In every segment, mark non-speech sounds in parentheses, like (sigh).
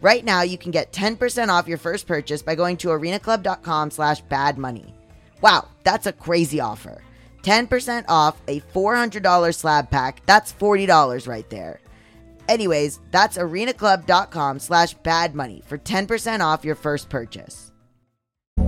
Right now, you can get 10% off your first purchase by going to arenaclub.com slash badmoney. Wow, that's a crazy offer. 10% off a $400 slab pack. That's $40 right there. Anyways, that's arenaclub.com slash badmoney for 10% off your first purchase.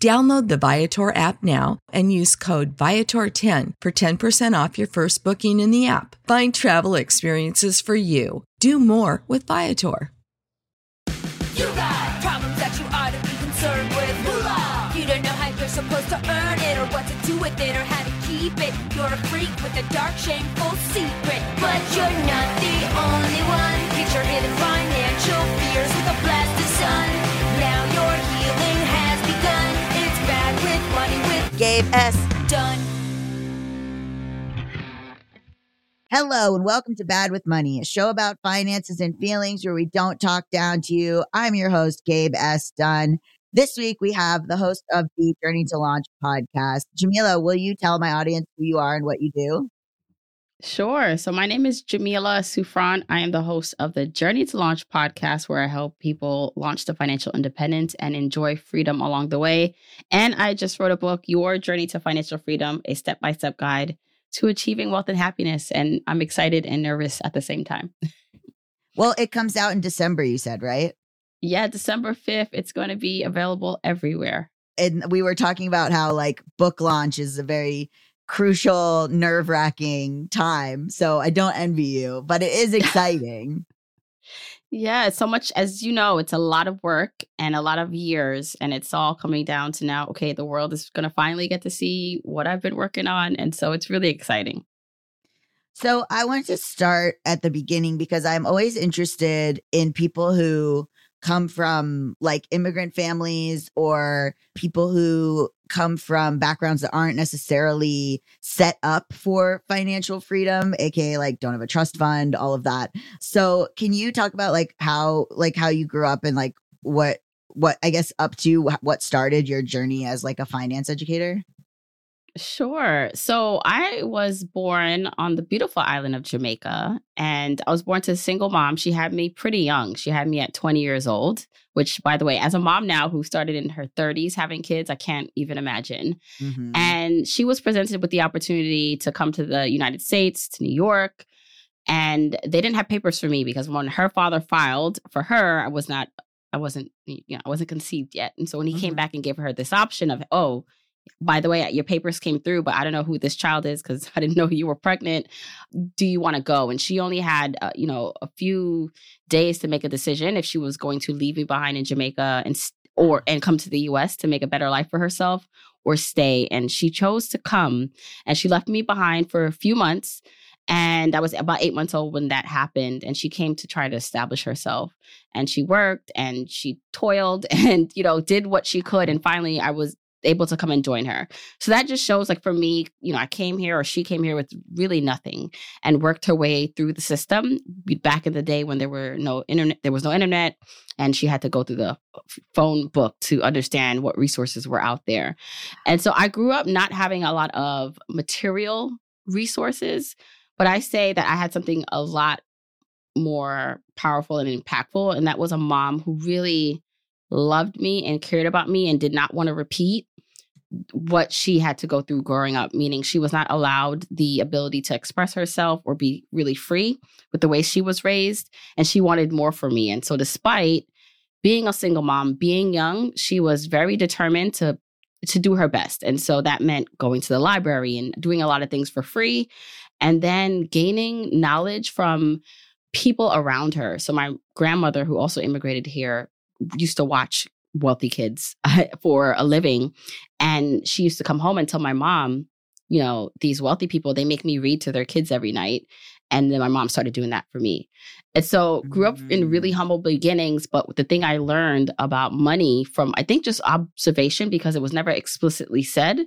Download the Viator app now and use code Viator10 for 10% off your first booking in the app. Find travel experiences for you. Do more with Viator. You got problems that you ought to be concerned with. Moolah! You don't know how you're supposed to earn it, or what to do with it, or how to keep it. You're a freak with a dark, shameful secret. But you're not the only one. Hidden financial fears with a blast of sun. Money with Gabe S. Dunn. Hello and welcome to Bad with Money, a show about finances and feelings where we don't talk down to you. I'm your host, Gabe S. Dunn. This week we have the host of the Journey to Launch podcast. Jamila, will you tell my audience who you are and what you do? Sure. So my name is Jamila Souffrant. I am the host of the Journey to Launch podcast, where I help people launch to financial independence and enjoy freedom along the way. And I just wrote a book, Your Journey to Financial Freedom, a step by step guide to achieving wealth and happiness. And I'm excited and nervous at the same time. Well, it comes out in December, you said, right? Yeah, December 5th, it's going to be available everywhere. And we were talking about how like book launch is a very crucial, nerve wracking time. So I don't envy you, but it is (laughs) exciting. Yeah, it's so much as you know, it's a lot of work and a lot of years, and it's all coming down to now. Okay, the world is going to finally get to see what I've been working on, and so it's really exciting. So I want to start at the beginning because I'm always interested in people who come from like immigrant families or people who come from backgrounds that aren't necessarily set up for financial freedom aka like don't have a trust fund all of that. So can you talk about like how like how you grew up and like what what i guess up to what started your journey as like a finance educator Sure. So I was born on the beautiful island of Jamaica, and I was born to a single mom. She had me pretty young. She had me at 20 years old, which, by the way, as a mom now who started in her 30s having kids, I can't even imagine. Mhm. And she was presented with the opportunity to come to the United States, to New York. And they didn't have papers for me because when her father filed for her, I was not, I wasn't, you know, I wasn't conceived yet. And so when he came Mhm. back and gave her this option of, oh, by the way, your papers came through, but I don't know who this child is because (laughs) I didn't know you were pregnant. Do you want to go? And she only had, uh, you know, a few days to make a decision if she was going to leave me behind in Jamaica and or and come to the U.S. to make a better life for herself or stay. And she chose to come, and she left me behind for a few months. And I was about eight months old when that happened. And she came to try to establish herself. And she worked and she toiled (laughs) and, you know, did what she could. And finally, I was able to come and join her. So that just shows like for me, you know, I came here or she came here with really nothing and worked her way through the system back in the day when there were no internet there was no internet and she had to go through the phone book to understand what resources were out there. And so I grew up not having a lot of material resources, but I say that I had something a lot more powerful and impactful and that was a mom who really loved me and cared about me and did not want to repeat what she had to go through growing up, meaning she was not allowed the ability to express herself or be really free with the way she was raised. And she wanted more for me. And so, despite being a single mom, being young, she was very determined to to do her best. And so that meant going to the library and doing a lot of things for free and then gaining knowledge from people around her. So my grandmother who also immigrated here used to watch wealthy kids (laughs) for a living. And she used to come home and tell my mom you know these wealthy people they make me read to their kids every night. And then my mom started doing that for me. And so grew up in really Mm. humble beginnings but the thing i learned about money from i think just observation because it was never explicitly said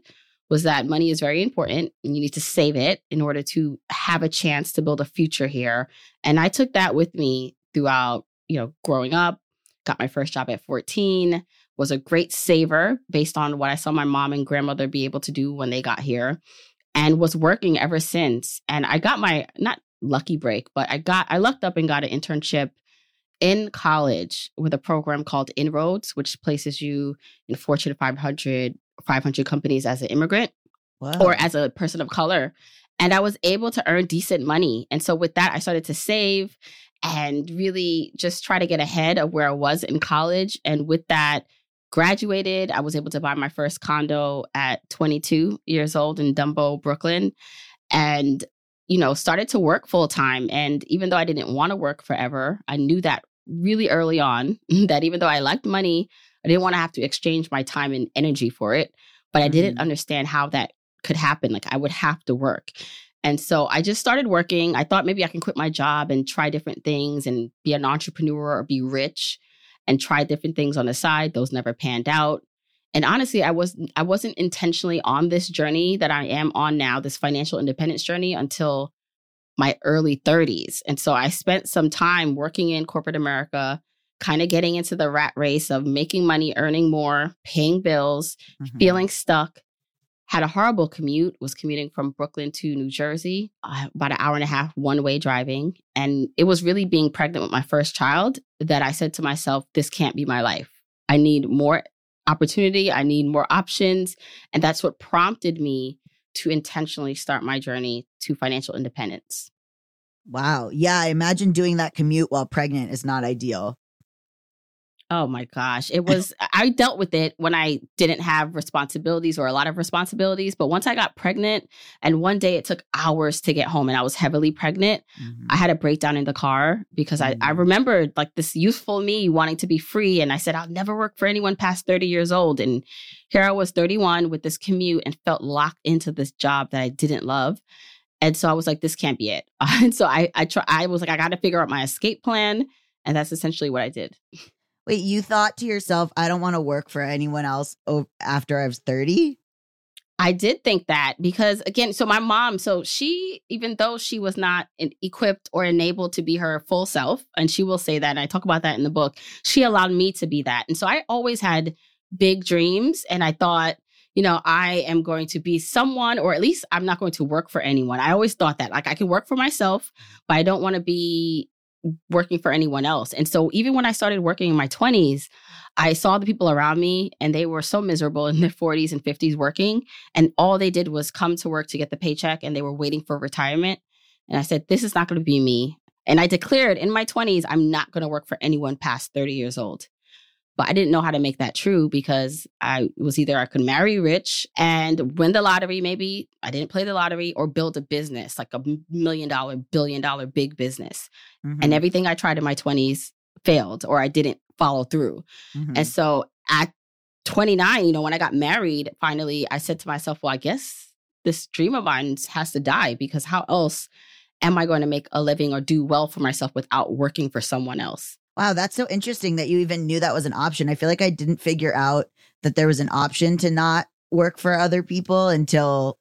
was that money is very important and you need to save it in order to have a chance to build a future here. And i took that with me throughout you know growing up got my first job at 14 was a great saver based on what i saw my mom and grandmother be able to do when they got here and was working ever since and i got my not lucky break but i got i lucked up and got an internship in college with a program called inroads which places you in fortune 500 500 companies as an immigrant Wow. or as a person of color. And I was able to earn decent money. And so with that, I started to save and really just try to get ahead of where I was in college. And with that, graduated. I was able to buy my first condo at 22 years old in Dumbo, Brooklyn. And you know, started to work full time. And even though I didn't want to work forever, I knew that really early on (laughs) that even though I liked money, I didn't want to have to exchange my time and energy for it. But I didn't Mhm. understand how that could happen. Like I would have to work. And so I just started working. I thought maybe I can quit my job and try different things and be an entrepreneur or be rich and try different things on the side. Those never panned out. And honestly, I was I wasn't intentionally on this journey that I am on now, this financial independence journey until my early 30s. And so I spent some time working in corporate America, kind of getting into the rat race of making money, earning more, paying bills, Mhm. feeling stuck. Had a horrible commute, was commuting from Brooklyn to New Jersey, uh, about an hour and a half one way driving. And it was really being pregnant with my first child that I said to myself, this can't be my life. I need more opportunity, I need more options. And that's what prompted me to intentionally start my journey to financial independence. Wow. Yeah, I imagine doing that commute while pregnant is not ideal. Oh my gosh. It was, I dealt with it when I didn't have responsibilities or a lot of responsibilities. But once I got pregnant, and one day it took hours to get home and I was heavily pregnant, Mhm. I had a breakdown in the car because I, I Mm. remembered like this youthful me wanting to be free. And I said, I'll never work for anyone past 30 years old. And here I was 31 with this commute and felt locked into this job that I didn't love. And so I was like, this can't be it. and (laughs) so I, I try, I was like, I got to figure out my escape plan. And that's essentially what I did. Wait, you thought to yourself, I don't want to work for anyone else after I was 30? I did think that because again, so my mom, so she, even though she was not equipped or enabled to be her full self, and she will say that, and I talk about that in the book, she allowed me to be that. And so I always had big dreams, and I thought, you know, I am going to be someone, or at least I'm not going to work for anyone. I always thought that. Like, I can work for myself, but I don't want to be working for anyone else. And so, even when I started working in my 20s, I saw the people around me and they were so miserable in their 40s and 50s working. And all they did was come to work to get the paycheck and they were waiting for retirement. And I said, This is not going to be me. And I declared in my 20s, I'm not going to work for anyone past 30 years old. But I didn't know how to make that true because I was either I could marry rich and win the lottery, maybe I didn't play the lottery, or build a business, like a million dollar, billion dollar big business. Mm-hmm. And everything I tried in my 20s failed or I didn't follow through. Mm-hmm. And so at 29, you know, when I got married, finally, I said to myself, well, I guess this dream of mine has to die because how else am I going to make a living or do well for myself without working for someone else? Wow, that's so interesting that you even knew that was an option. I feel like I didn't figure out that there was an option to not work for other people until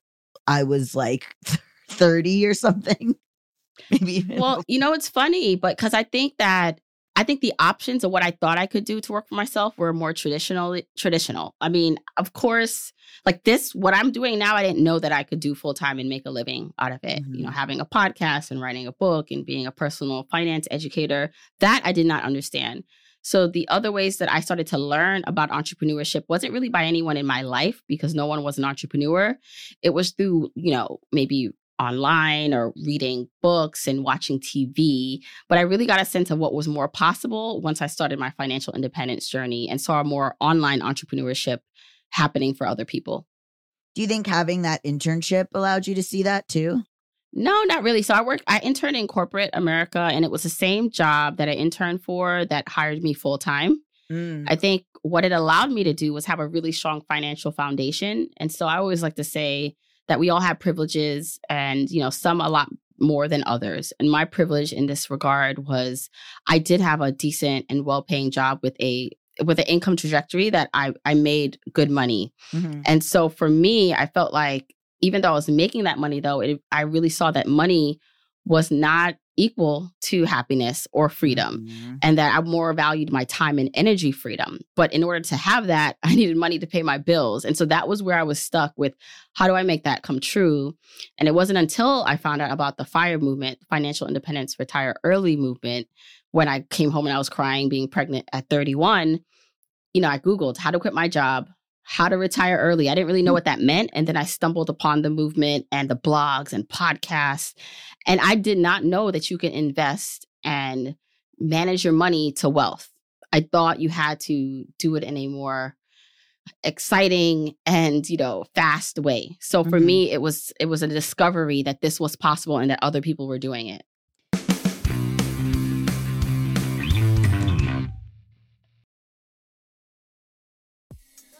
I was like (laughs) 30 or something. (laughs) Maybe Well, you know, it's funny, but because I think that I think the options of what I thought I could do to work for myself were more traditional. Traditional. I mean, of course, like this, what I'm doing now, I didn't know that I could do full time and make a living out of it. Mm-hmm. You know, mm-hmm. having a podcast and writing a book and being a personal finance educator, that I did not understand. So the other ways that I started to learn about entrepreneurship wasn't really by anyone in my life because no one was an entrepreneur. It was through, you know, maybe online or reading books and watching TV. But I really got a sense of what was more possible once I started my financial independence journey and saw more online entrepreneurship happening for other people. Do you think having that internship allowed you to see that too? No, not really. So I worked, I interned in corporate America, and it was the same job that I interned for that hired me full time. Mm. I think what it allowed me to do was have a really strong financial foundation. And so I always like to say, that we all have privileges and, you know, some a lot more than others. And my privilege in this regard was I did have a decent and well-paying job with a with an income trajectory that I I made good money. Mm-hmm. And so for me, I felt like even though I was making that money though, it, I really saw that money was not equal to happiness or freedom mm-hmm. and that I more valued my time and energy freedom. But in order to have that, (laughs) I needed money to pay my bills. And so that was where I was stuck with how do I make that come true? And it wasn't until I found out about the FIRE movement, Financial Independence Retire Early movement, when I came home and I was crying being pregnant at 31, you know, I Googled how to quit my job, how to retire early. I didn't really know mm. what that meant. And then I stumbled upon the movement and the blogs and podcasts. And I did not know that you can invest and manage your money to wealth. I thought you had to do it in a more exciting and you know fast way so for mm-hmm. me it was it was a discovery that this was possible and that other people were doing it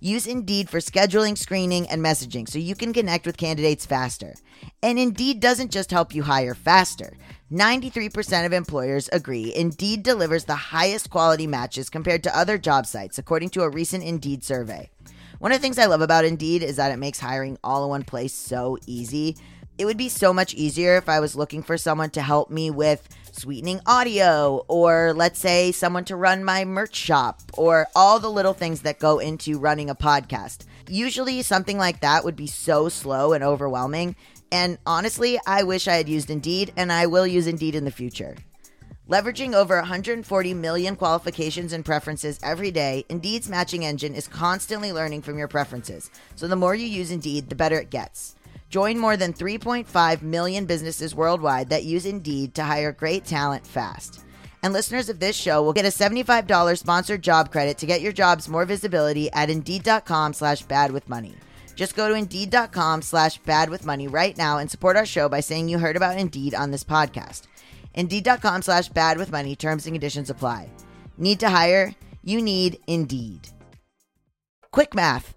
Use Indeed for scheduling, screening, and messaging so you can connect with candidates faster. And Indeed doesn't just help you hire faster. 93% of employers agree Indeed delivers the highest quality matches compared to other job sites, according to a recent Indeed survey. One of the things I love about Indeed is that it makes hiring all in one place so easy. It would be so much easier if I was looking for someone to help me with sweetening audio, or let's say someone to run my merch shop, or all the little things that go into running a podcast. Usually, something like that would be so slow and overwhelming. And honestly, I wish I had used Indeed, and I will use Indeed in the future. Leveraging over 140 million qualifications and preferences every day, Indeed's matching engine is constantly learning from your preferences. So the more you use Indeed, the better it gets. Join more than 3.5 million businesses worldwide that use Indeed to hire great talent fast. And listeners of this show will get a $75 sponsored job credit to get your jobs more visibility at Indeed.com slash bad with money. Just go to Indeed.com slash bad with money right now and support our show by saying you heard about Indeed on this podcast. Indeed.com slash bad with money. Terms and conditions apply. Need to hire? You need Indeed. Quick math.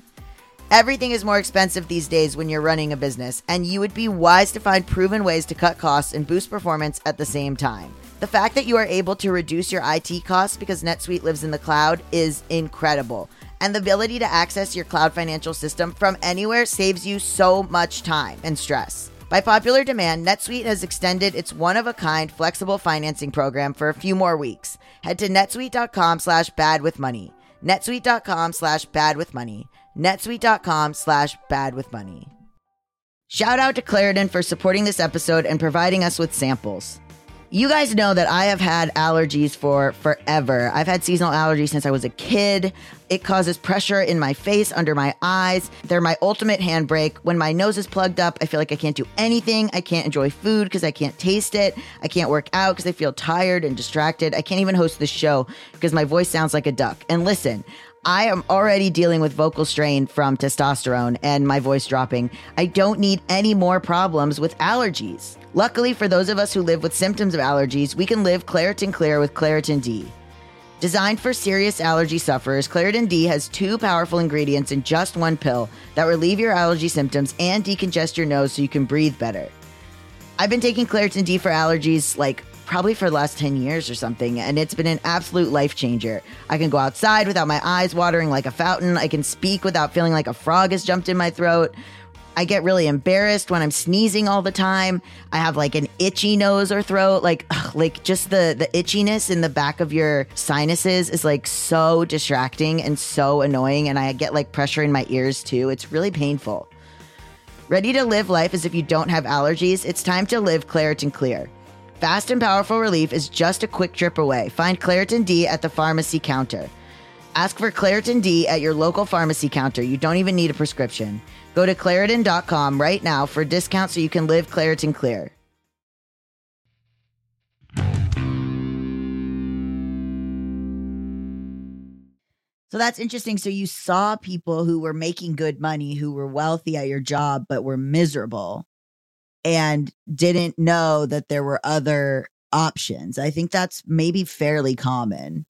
Everything is more expensive these days when you're running a business, and you would be wise to find proven ways to cut costs and boost performance at the same time. The fact that you are able to reduce your IT costs because NetSuite lives in the cloud is incredible. And the ability to access your cloud financial system from anywhere saves you so much time and stress. By popular demand, NetSuite has extended its one-of-a-kind flexible financing program for a few more weeks. Head to netsuite.com slash bad with money. netsuite.com slash bad with money netsuite.com slash bad with money. Shout out to Claritin for supporting this episode and providing us with samples. You guys know that I have had allergies for forever. I've had seasonal allergies since I was a kid. It causes pressure in my face, under my eyes. They're my ultimate handbrake. When my nose is plugged up, I feel like I can't do anything. I can't enjoy food because I can't taste it. I can't work out because I feel tired and distracted. I can't even host the show because my voice sounds like a duck. And listen, I am already dealing with vocal strain from testosterone and my voice dropping. I don't need any more problems with allergies. Luckily, for those of us who live with symptoms of allergies, we can live Claritin Clear with Claritin D. Designed for serious allergy sufferers, Claritin D has two powerful ingredients in just one pill that relieve your allergy symptoms and decongest your nose so you can breathe better. I've been taking Claritin D for allergies like probably for the last 10 years or something, and it's been an absolute life changer. I can go outside without my eyes watering like a fountain. I can speak without feeling like a frog has jumped in my throat. I get really embarrassed when I'm sneezing all the time. I have like an itchy nose or throat. Like, ugh, like just the the itchiness in the back of your sinuses is like so distracting and so annoying. And I get like pressure in my ears too. It's really painful. Ready to live life as if you don't have allergies? It's time to live Claritin Clear. Fast and powerful relief is just a quick trip away. Find Claritin D at the pharmacy counter. Ask for Claritin D at your local pharmacy counter. You don't even need a prescription. Go to Claritin.com right now for a discount so you can live Claritin Clear. So that's interesting. So you saw people who were making good money, who were wealthy at your job, but were miserable and didn't know that there were other options. I think that's maybe fairly common.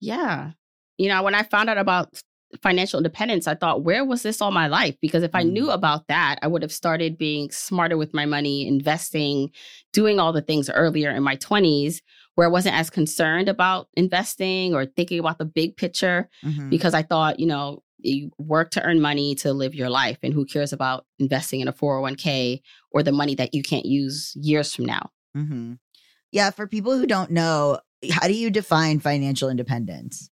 Yeah. You know, when I found out about financial independence, I thought, where was this all my life? Because if I knew Mm. about that, I would have started being smarter with my money, investing, doing all the things earlier in my 20s, where I wasn't as concerned about investing or thinking about the big picture Mhm. because I thought, you know, you work to earn money to live your life. And who cares about investing in a 401k or the money that you can't use years from now? Mhm. Yeah, for people who don't know, how do you define financial independence?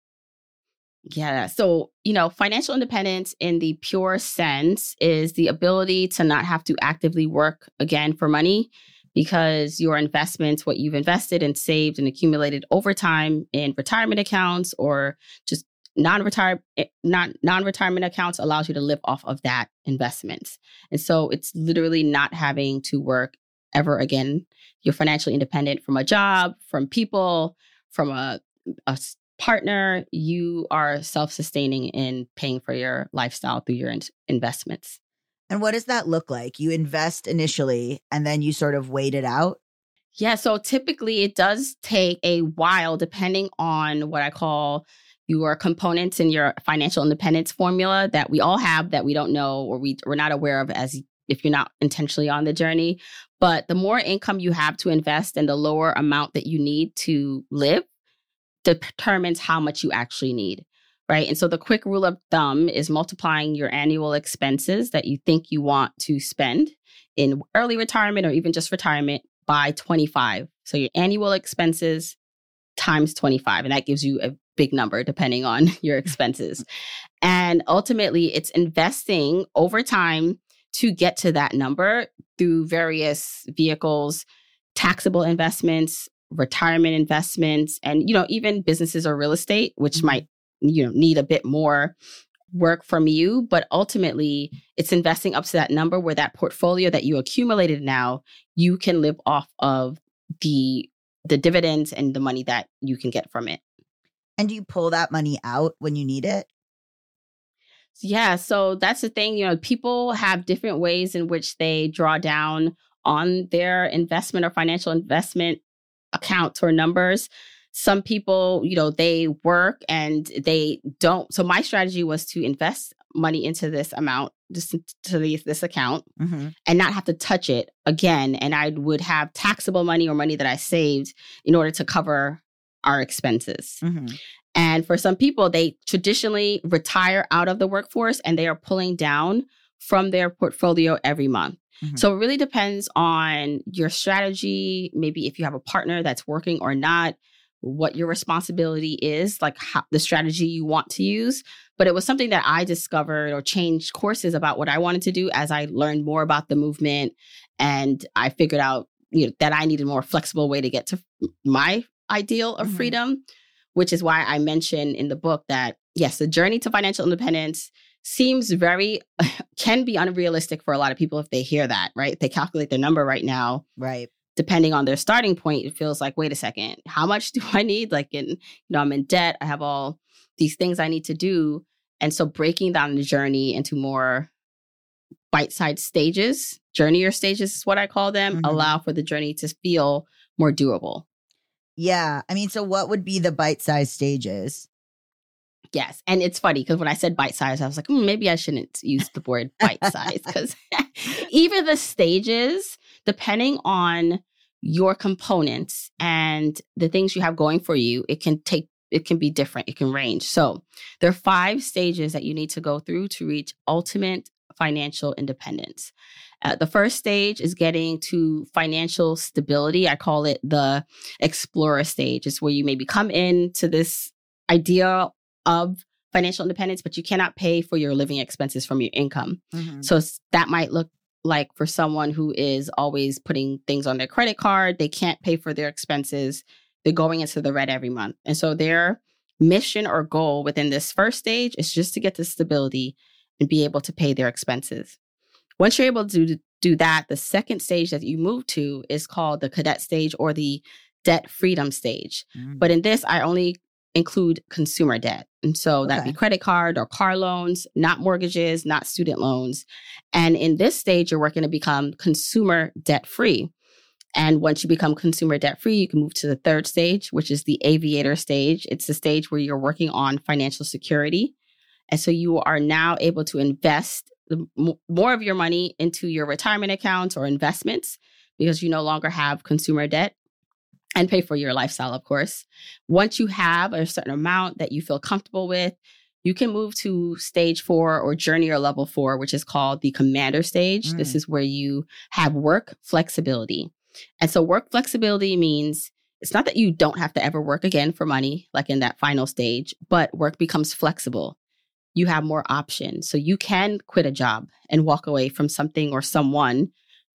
Yeah. So, you know, financial independence in the pure sense is the ability to not have to actively work again for money because your investments, what you've invested and saved and accumulated over time in retirement accounts or just non-retire eh, non non-retirement accounts allows you to live off of that investment. And so it's literally not having to work ever again. You're financially independent from a job, from people, from a, a partner. You are self-sustaining in paying for your lifestyle through your in- investments. And what does that look like? You invest initially and then you sort of wait it out. Yeah, so typically it does take a while depending on what I call your components in your financial independence formula that we all have that we don't know or we, we're not aware of as if you're not intentionally on the journey. But the more income you have to invest and the lower amount that you need to live determines how much you actually need. Right. And so the quick rule of thumb is multiplying your annual expenses that you think you want to spend in early retirement or even just retirement by 25. So your annual expenses times 25. And that gives you a big number depending on (laughs) your expenses. and ultimately, it's investing over time to get to that number through various vehicles, taxable investments, retirement investments, and you know, even businesses or real estate, which mm-hmm. might you know need a bit more work from you, but ultimately it's investing up to that number where that portfolio that you accumulated now, you can live off of the the dividends and the money that you can get from it. And do you pull that money out when you need it? Yeah, so that's the thing, you know, people have different ways in which they draw down on their investment or financial investment accounts or numbers. Some people, you know, they work and they don't. So my strategy was to invest money into this amount, just to this, this account, mm-hmm. and not have to touch it again. And I would have taxable money or money that I saved in order to cover our expenses. Mm-hmm. And for some people, they traditionally retire out of the workforce and they are pulling down from their portfolio every month. Mm-hmm. So it really depends on your strategy, maybe if you have a partner that's working or not, what your responsibility is, like how, the strategy you want to use. But it was something that I discovered or changed courses about what I wanted to do as I learned more about the movement and I figured out you know that I needed a more flexible way to get to my ideal of mm-hmm. freedom, which is why I mention in the book that yes, the journey to financial independence seems very (laughs) can be unrealistic for a lot of people if they hear that, right? They calculate their number right now. Right. Depending on their starting point, it feels like, wait a second, how much (laughs) do I need? Like in, you know, I'm in debt, I have all these things I need to do. And so breaking down the journey into more bite-sized stages, journey or stages is what I call them, mm-hmm. allow for the journey to feel more doable. Yeah. I mean, so what would be the bite-sized stages? Yes. And it's funny because when I said bite size, I was like, mm, maybe I shouldn't use the word bite size because (laughs) (laughs) even the stages, depending on your components and the things you have going for you, it can take, it can be different. It can range. So there are five stages that you need to go through to reach ultimate financial independence. Uh, the first stage is getting to financial stability. I call it the explorer stage. It's where you maybe come into this idea of financial independence, but you cannot pay for your living expenses from your income. Mm-hmm. So that might look like for someone who is always putting things on their credit card, they can't pay for their expenses. They're going into the red every month. And so their mission or goal within this first stage is just to get to stability and be able to pay their expenses. Once you're able to do that, the second stage that you move to is called the cadet stage or the debt freedom stage. Mm. But in this, I only include consumer debt. And so okay. that'd be credit card or car loans, not mortgages, not student loans. And in this stage, you're working to become consumer debt free. And once you become consumer debt free, you can move to the third stage, which is the aviator stage. It's the stage where you're working on financial security. And so you are now able to invest more of your money into your retirement accounts or investments because you no longer have consumer debt and pay for your lifestyle, of course. Once you have a certain amount that you feel comfortable with, you can move to stage four or journey or level four, which is called the commander stage. Mm. This is where you have work flexibility. And so, work flexibility means it's not that you don't have to ever work again for money, like in that final stage, but work becomes flexible. You have more options. So, you can quit a job and walk away from something or someone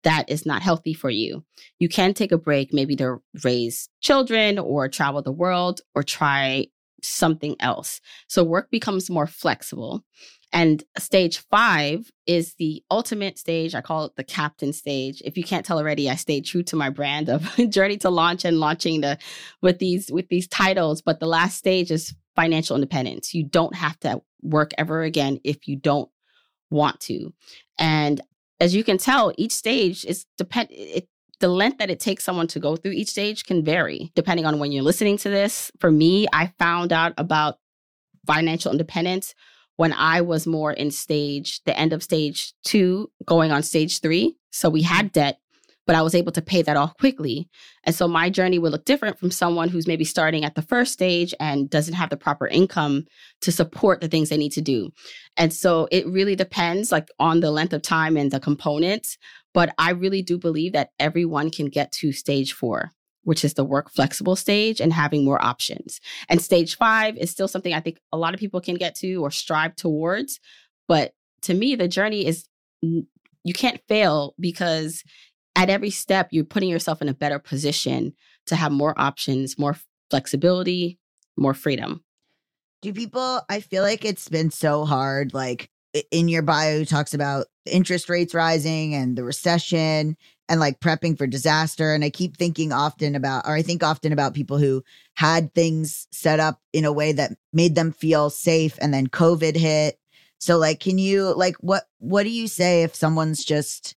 that is not healthy for you. You can take a break, maybe to raise children or travel the world or try something else. So work becomes more flexible. And stage five is the ultimate stage. I call it the captain stage. If you can't tell already, I stayed true to my brand of (laughs) journey to launch and launching the with these with these titles. But the last stage is financial independence. You don't have to work ever again if you don't want to. And as you can tell, each stage is depend it, the length that it takes someone to go through each stage can vary depending on when you're listening to this. For me, I found out about financial independence when I was more in stage, the end of stage two, going on stage three. So we mm-hmm. had debt, but I was able to pay that off quickly. And so my journey would look different from someone who's maybe starting at the first stage and doesn't have the proper income to support the things they need to do. And so it really depends like on the length of time and the components, but I really do believe that everyone can get to stage 4 which is the work flexible stage and having more options. And stage five is still something I think a lot of people can get to or strive towards. But to me, the journey is you can't fail because at every step, you're putting yourself in a better position to have more options, more flexibility, more freedom. Do people, I feel like it's been so hard. Like in your bio, talks about interest rates rising and the recession and like prepping for disaster. And I keep thinking often about, or I think often about people who had things set up in a way that made them feel safe and then COVID hit. So like, can you, like, what, what do you say if someone's just,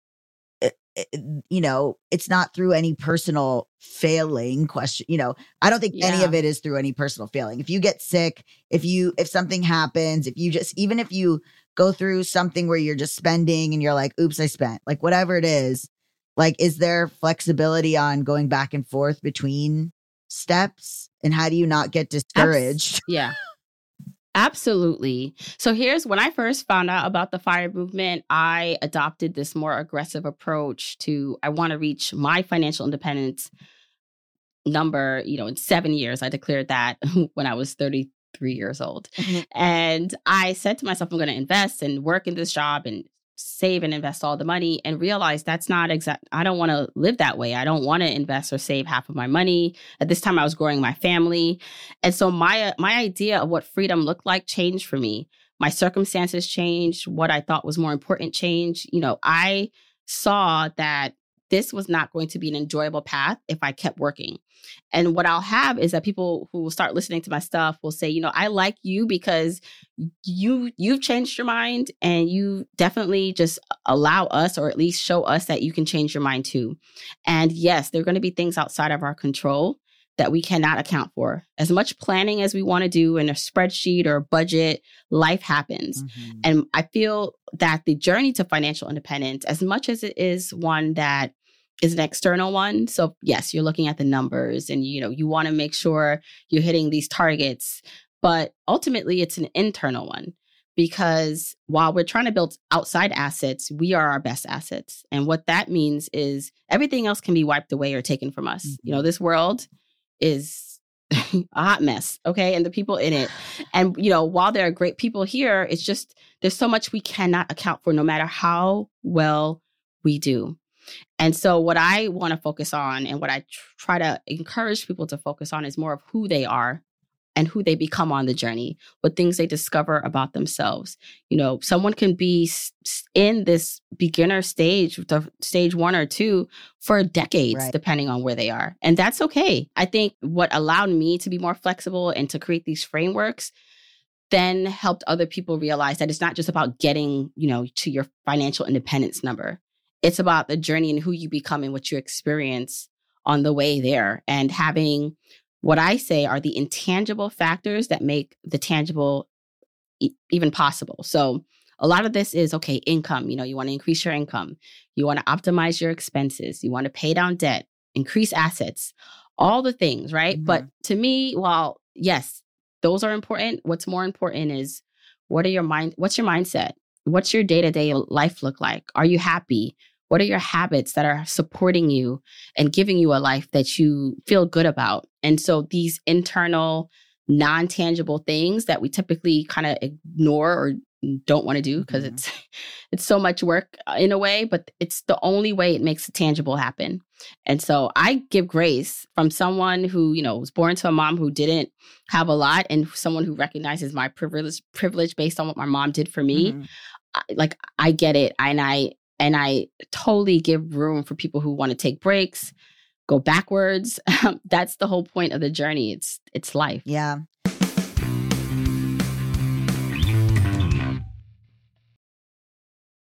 Eh, you know, it's not through any personal failing question. You know, I don't think yeah. any of it is through any personal failing. If you get sick, if you, if something happens, if you just, even if you go through something where you're just spending and you're like, oops, I spent, like whatever it is, like, is there flexibility on going back and forth between steps? And how do you not get discouraged? Abs- yeah. Absolutely. So here's when I first found out about the fire movement, I adopted this more aggressive approach to I want to reach my financial independence number, you know, in 7 years. I declared that (laughs) when I was 33 years old. Mm-hmm. And I said to myself I'm going to invest and work in this job and save and invest all the money and realize that's not exact I don't want to live that way. I don't want to invest or save half of my money. At this time I was growing my family. And so my my idea of what freedom looked like changed for me. My circumstances changed, what I thought was more important changed. You know, I saw that this was not going to be an enjoyable path if I kept working. And what I'll have is that people who will start listening to my stuff will say, you know, I like you because you you've changed your mind and you definitely just allow us or at least show us that you can change your mind too. And yes, there're going to be things outside of our control that we cannot account for. As much planning as we want to do in a spreadsheet or a budget, life happens. Mm-hmm. And I feel that the journey to financial independence, as much as it is one that is an external one. So yes, you're looking at the numbers and you know, you want to make sure you're hitting these targets, but ultimately it's an internal one because while we're trying to build outside assets, we are our best assets. And what that means is everything else can be wiped away or taken from us. Mm-hmm. You know, mm-hmm. this world is (laughs) a hot mess, okay? And the people in it. And you know, while there are great people here, it's just there's so much we cannot account for no matter how well we do. And so, what I want to focus on and what I try to encourage people to focus on is more of who they are and who they become on the journey, what things they discover about themselves. You know, someone can be in this beginner stage, the stage one or two, for decades, right. depending on where they are. And that's okay. I think what allowed me to be more flexible and to create these frameworks then helped other people realize that it's not just about getting, you know, to your financial independence number it's about the journey and who you become and what you experience on the way there and having what I say are the intangible factors that make the tangible e- even possible. So a lot of this is okay, income, you know, you want to increase your income, you want to optimize your expenses, you want to pay down debt, increase assets, all the things, right? Mm-hmm. But to me, while yes, those are important, what's more important is what are your mind what's your mindset? What's your day-to-day life look like? Are you happy? What are your habits that are supporting you and giving you a life that you feel good about? And so these internal, non tangible things that we typically kind of ignore or don't want to do because mm-hmm. it's (laughs) it's so much work uh, in a way but it's the only way it makes it tangible happen and so i give grace from someone who you know was born to a mom who didn't have a lot and someone who recognizes my privilege privilege based on what my mom did for me mm-hmm. I, like i get it and i and I totally give room for people who want to take breaks, go backwards. (laughs) That's the whole point of the journey. It's it's life. Yeah.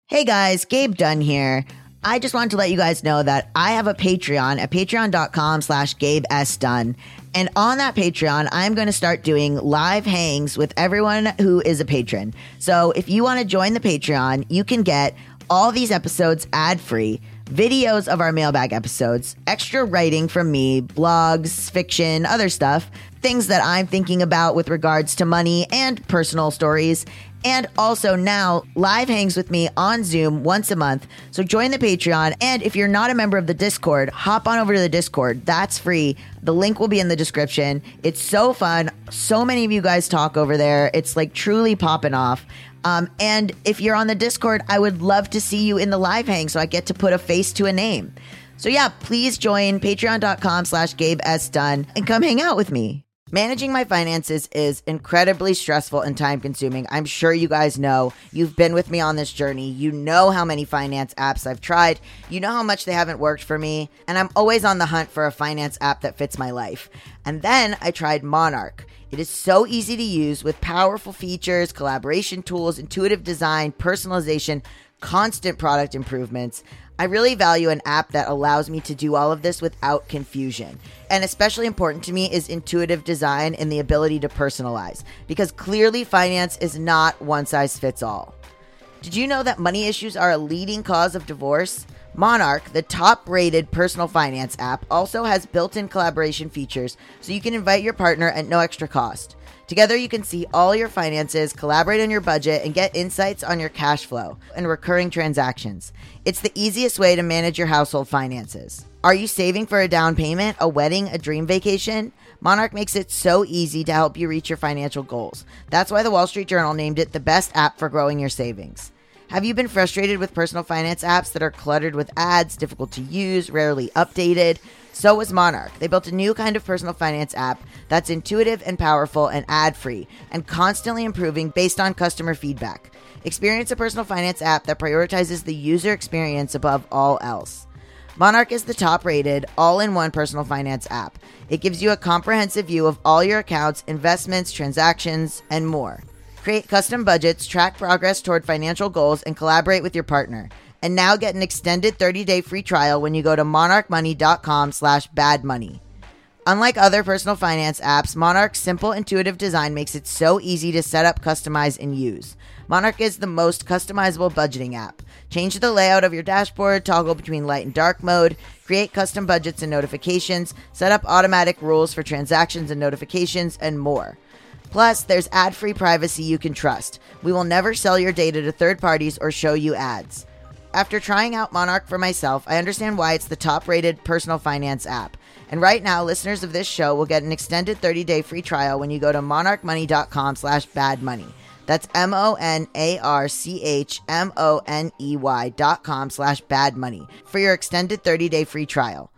Hey guys, Gabe Dunn here. I just wanted to let you guys know that I have a Patreon at patreon.com slash Gabe S. Dunn. And on that Patreon, I'm going to start doing live hangs with everyone who is a patron. So if you want to join the Patreon, you can get all these episodes ad free, videos of our mailbag episodes, extra writing from me, blogs, fiction, other stuff, things that I'm thinking about with regards to money and personal stories, And also now, live hangs with me on Zoom once a month. So join the Patreon. And if you're not a member of the Discord, hop on over to the Discord. That's free. The link will be in the description. It's so fun. So many of you guys talk over there. It's like truly popping off. Um, and if you're on the Discord, I would love to see you in the live hang so I get to put a face to a name. So yeah, please join patreon.com slash Gabe S. Dunn and come hang out with me. Managing my finances is incredibly stressful and time consuming. I'm sure you guys know. You've been with me on this journey. You know how many finance apps I've tried. You know how much they haven't worked for me. And I'm always on the hunt for a finance app that fits my life. And then I tried Monarch. It is so easy to use with powerful features, collaboration tools, intuitive design, personalization, constant product improvements. I really value an app that allows me to do all of this without confusion. And especially important to me is intuitive design and the ability to personalize, because clearly finance is not one size fits all. Did you know that money issues are a leading cause of divorce? Monarch, the top rated personal finance app, also has built in collaboration features so you can invite your partner at no extra cost. Together, you can see all your finances, collaborate on your budget, and get insights on your cash flow and recurring transactions. It's the easiest way to manage your household finances. Are you saving for a down payment, a wedding, a dream vacation? Monarch makes it so easy to help you reach your financial goals. That's why the Wall Street Journal named it the best app for growing your savings. Have you been frustrated with personal finance apps that are cluttered with ads, difficult to use, rarely updated? So was Monarch. They built a new kind of personal finance app that's intuitive and powerful and ad free and constantly improving based on customer feedback. Experience a personal finance app that prioritizes the user experience above all else. Monarch is the top rated, all in one personal finance app. It gives you a comprehensive view of all your accounts, investments, transactions, and more. Create custom budgets, track progress toward financial goals, and collaborate with your partner. And now get an extended 30-day free trial when you go to monarchmoney.com slash badmoney. Unlike other personal finance apps, Monarch's simple, intuitive design makes it so easy to set up, customize, and use. Monarch is the most customizable budgeting app. Change the layout of your dashboard, toggle between light and dark mode, create custom budgets and notifications, set up automatic rules for transactions and notifications, and more. Plus, there's ad free privacy you can trust. We will never sell your data to third parties or show you ads. After trying out Monarch for myself, I understand why it's the top rated personal finance app. And right now, listeners of this show will get an extended 30 day free trial when you go to monarchmoney.com slash badmoney. That's M O N A R C H M O N E Y dot com slash badmoney for your extended 30 day free trial.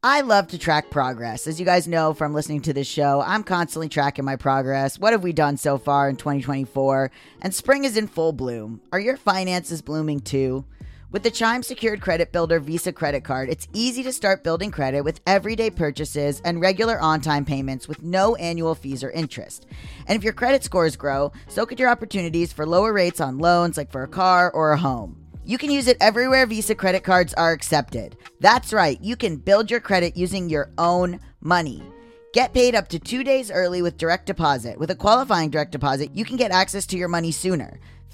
I love to track progress. As you guys know from listening to this show, I'm constantly tracking my progress. What have we done so far in 2024? And spring is in full bloom. Are your finances blooming too? With the Chime Secured Credit Builder Visa credit card, it's easy to start building credit with everyday purchases and regular on time payments with no annual fees or interest. And if your credit scores grow, so could your opportunities for lower rates on loans like for a car or a home. You can use it everywhere Visa credit cards are accepted. That's right, you can build your credit using your own money. Get paid up to two days early with direct deposit. With a qualifying direct deposit, you can get access to your money sooner.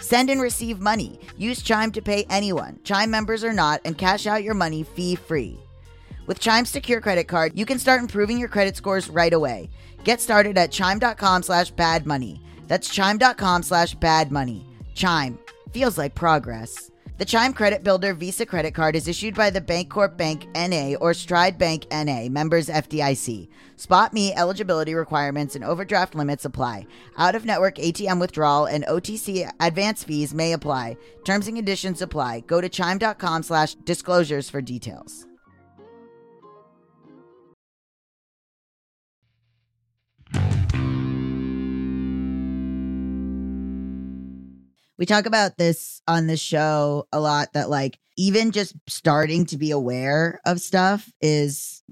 Send and receive money. Use Chime to pay anyone, Chime members or not, and cash out your money fee free. With Chime's secure credit card, you can start improving your credit scores right away. Get started at chime.com slash bad money. That's chime.com slash bad money. Chime feels like progress. The Chime Credit Builder Visa credit card is issued by the Bancorp Bank NA or Stride Bank NA, members FDIC. SpotMe eligibility requirements and overdraft limits apply. Out of network ATM withdrawal and OTC advance fees may apply. Terms and conditions apply. Go to chime.com slash disclosures for details. We talk about this on the show a lot that like even just starting to be aware of stuff is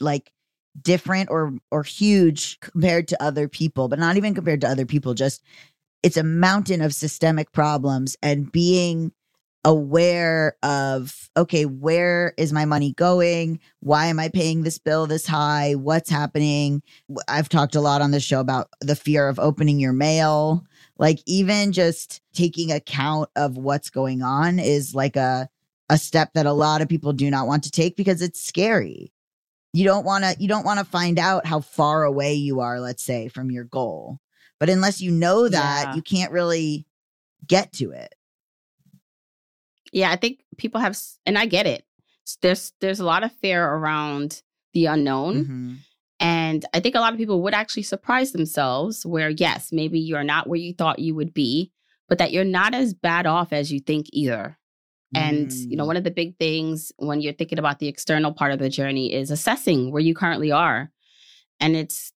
like different or or huge compared to other people but not even compared to other people just it's a mountain of systemic problems and being aware of okay where is my money going? Why am i paying this bill this high? What's happening? I've talked a lot on the show about the fear of opening your mail like even just taking account of what's going on is like a a step that a lot of people do not want to take because it's scary you don't want to you don't want to find out how far away you are let's say from your goal but unless you know that Yeah. you can't really get to it Yeah, I think people have, and I get it. There's there's a lot of fear around the unknown, Mhm. And I think a lot of people would actually surprise themselves. Where yes, maybe you're not where you thought you would be, but that you're not as bad off as you think either. And you know, Mm. one of the big things when you're thinking about the external part of the journey is assessing where you currently are, and it's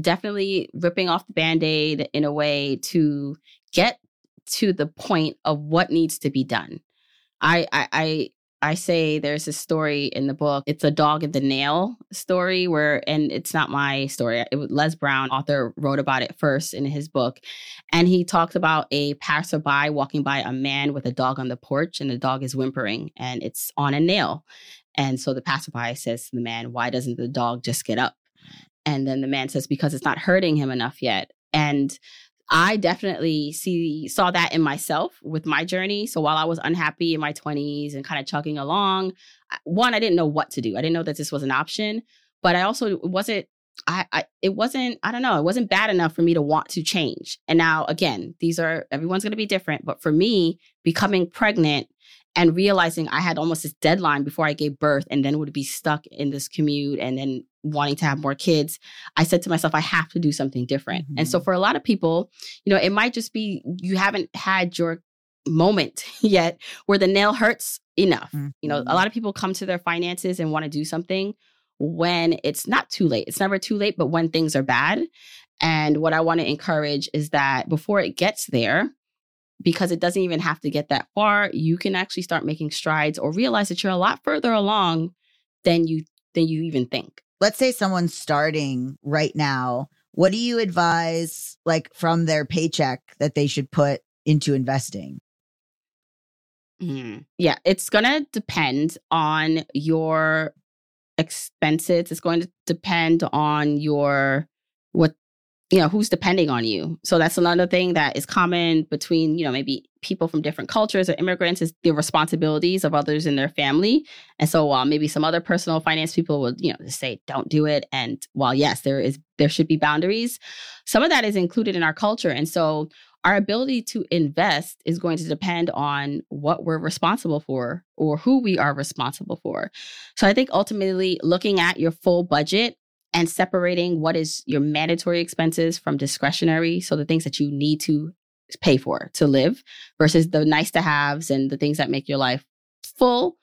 definitely ripping off the band-aid in a way to get to the point of what needs to be done. I I I, I say there's a story in the book. It's a dog and the nail story where, and it's not my story. It was Les Brown, author, wrote about it first in his book, and he talks about a passerby walking by a man with a dog on the porch, and the dog is whimpering, and it's on a nail. And so the passerby says to the man, "Why doesn't the dog just get up?" And then the man says, "Because it's not hurting him enough yet." And I definitely see saw that in myself with my journey. So while I was unhappy in my 20s and kind of chugging along, one I didn't know what to do. I didn't know that this was an option, but I also wasn't I, I it wasn't I don't know, it wasn't bad enough for me to want to change. And now again, these are everyone's going to be different, but for me, becoming pregnant and realizing I had almost this deadline before I gave birth and then would be stuck in this commute and then wanting to have more kids, I said to myself, I have to do something different. And so mm-hmm. for a lot of people, you know, it might just be you haven't had your moment (laughs) yet where the nail hurts enough. You know, a mm-hmm. lot of people come to their finances and want to do something when it's not too late. It's never too late, but when things are bad. And what I want to encourage is that before it gets there, because it doesn't even have to get that far, you can actually start making strides or realize that you're a lot further along than you than you even think. let's say someone's starting right now what do you advise like from their paycheck that they should put into investing Mm. Yeah, it's going to depend on your expenses. It's going to depend on your what you know who's depending on you. So that's another thing that is common between you know maybe people from different cultures or immigrants is the responsibilities of others in their family. And so while maybe some other personal finance people would you know say don't do it, and while yes there is there should be boundaries, some of that is included in our culture, and so our ability to invest is going to depend on what we're responsible for or who we are responsible for. So I think ultimately looking at your full budget and separating what is your mandatory expenses from discretionary, so the things that you need to pay for to live versus the nice to haves and the things that make your life full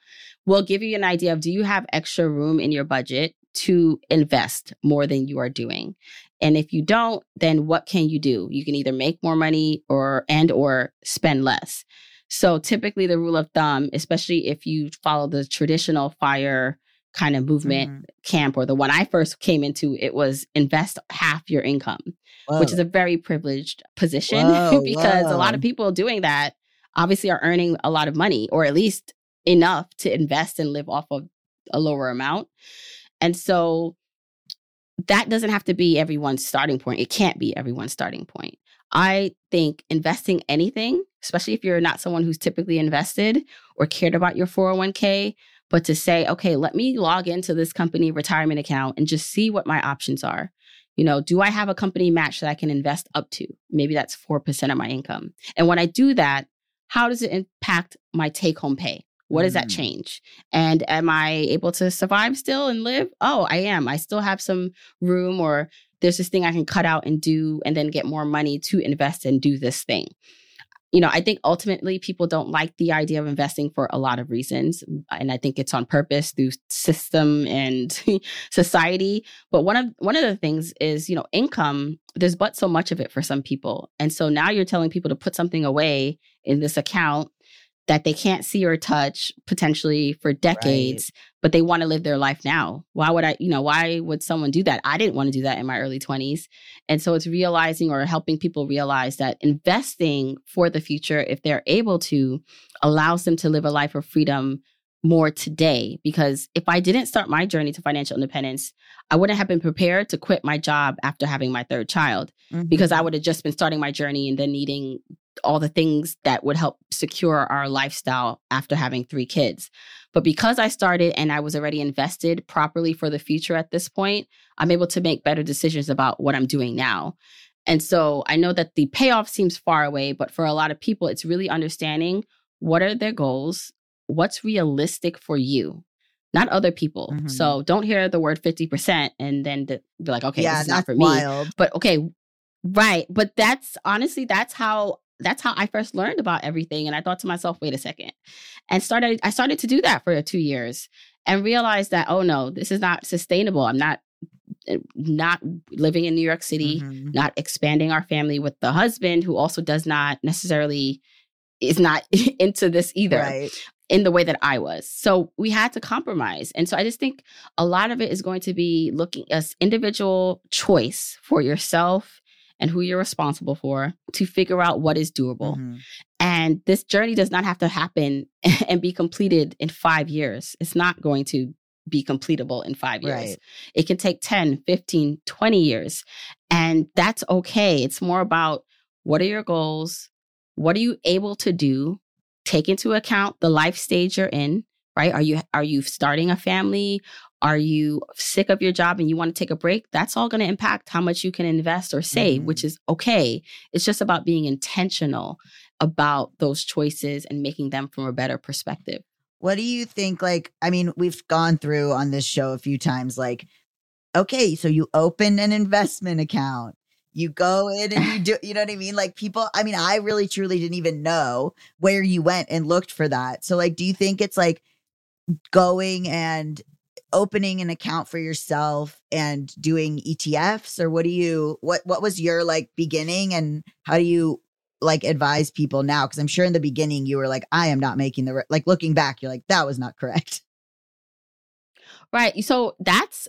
will give you an idea of do you have extra room in your budget to invest more than you are doing? And if you don't then what can you do? You can either make more money or and or spend less. So typically the rule of thumb especially if you follow the traditional fire kind of movement Mhm. camp or the one i first came into it was invest half your income which is a very privileged position (laughs) Whoa, because a lot of people doing that obviously are earning a lot of money or at least enough to invest and live off of a lower amount. And so that doesn't have to be everyone's starting point. It can't be everyone's starting point. I think investing anything, especially if you're not someone who's typically invested or cared about your 401k, but to say, okay, let me log into this company retirement account and just see what my options are. You know, do I have a company match that I can invest up to? Maybe that's 4% of my income. And when I do that, how does it impact my take home pay? What does that Mm. change? And am I able to survive still and live? Oh, I am. I still have some room, or there's this thing I can cut out and do, and then get more money to invest and do this thing. You know, I think ultimately people don't like the idea of investing for a lot of reasons. And I think it's on purpose through system and (laughs) society. But one of one of the things is, you know, income, there's but so much of it for some people. And so now you're telling people to put something away in this account that they can't see or touch potentially for decades, right. but they want to live their life now. Why would I, you know, why would someone do that? I didn't want to do that in my early 20s. And so it's realizing or helping people realize that investing for the future, if they're able to, allows them to live a life of freedom more today because if I didn't start my journey to financial independence, I wouldn't have been prepared to quit my job after having my third child mm-hmm. because I would have just been starting my journey and then needing all the things that would help secure our lifestyle after having three kids. But because I started and I was already invested properly for the future at this point, I'm able to make better decisions about what I'm doing now. And so I know that the payoff seems far away, but for a lot of people, it's really understanding what are their goals, what's realistic for you, not other people. Mm-hmm. So don't hear the word 50% and then be like, okay, yeah, this is not for wild. me. But okay, right. But that's honestly, that's how that's how I first learned about everything. And I thought to myself, wait a second. And started I started to do that for two years and realized that, oh no, this is not sustainable. I'm not eh, not living in New York City, mm-hmm. not expanding our family with the husband who also does not necessarily is not (laughs) into this either. Right. In the way that I was. So we had to compromise. And so I just think a lot of it is going to be looking as individual choice for yourself and who you're responsible for to figure out what is doable. Mm-hmm. And this journey does not have to happen (laughs) and be completed in five years. It's not going to be completable in five years. Right. It can take 10, 15, 20 years. And that's okay. It's more about what are your goals? What are you able to do? Take into account the life stage you're in, right? Are you are you starting a family? Are you sick of your job and you want to take a break? That's all going to impact how much you can invest or save, mm-hmm. which is okay. It's just about being intentional about those choices and making them from a better perspective. What do you think? Like, I mean, we've gone through on this show a few times, like, okay, so you open an investment account you go in and you (laughs) do you know what i mean like people i mean i really truly didn't even know where you went and looked for that so like do you think it's like going and opening an account for yourself and doing ETFs or what do you what what was your like beginning and how do you like advise people now because I'm sure in the beginning you were like I am not making the like looking back you're like that was not correct. Right. So that's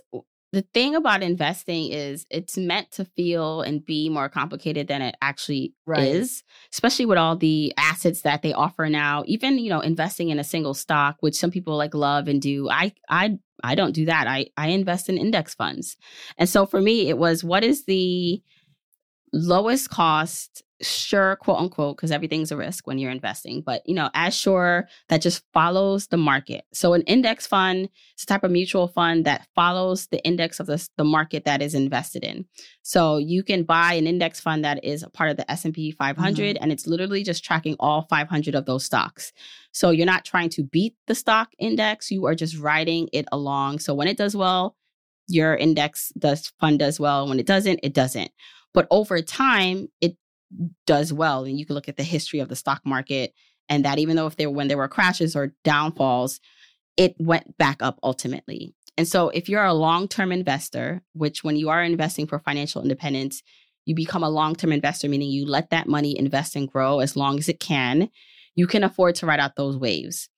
the thing about investing is it's meant to feel and be more complicated than it actually right. is especially with all the assets that they offer now even you know investing in a single stock which some people like love and do i i i don't do that. I i invest in index funds. And so for me it was what is the lowest cost sure quote unquote because everything's a risk when you're investing but you know as sure that just follows the market. So an index fund is a type of mutual fund that follows the index of the, the market that is invested in. So you can buy an index fund that is a part of the s&p 500 mm-hmm. and it's literally just tracking all 500 of those stocks. So you're not trying to beat the stock index you are just riding it along. So when it does well your index does fund does well. When it doesn't it doesn't. But over time it does well. And you can look at the history of the stock market and that even though if there when there were crashes or downfalls, it went back up ultimately. And so if you're a long-term investor, which when you are investing for financial independence, you become a long-term investor, meaning you let that money invest and grow as long as it can, you can afford to ride out those waves.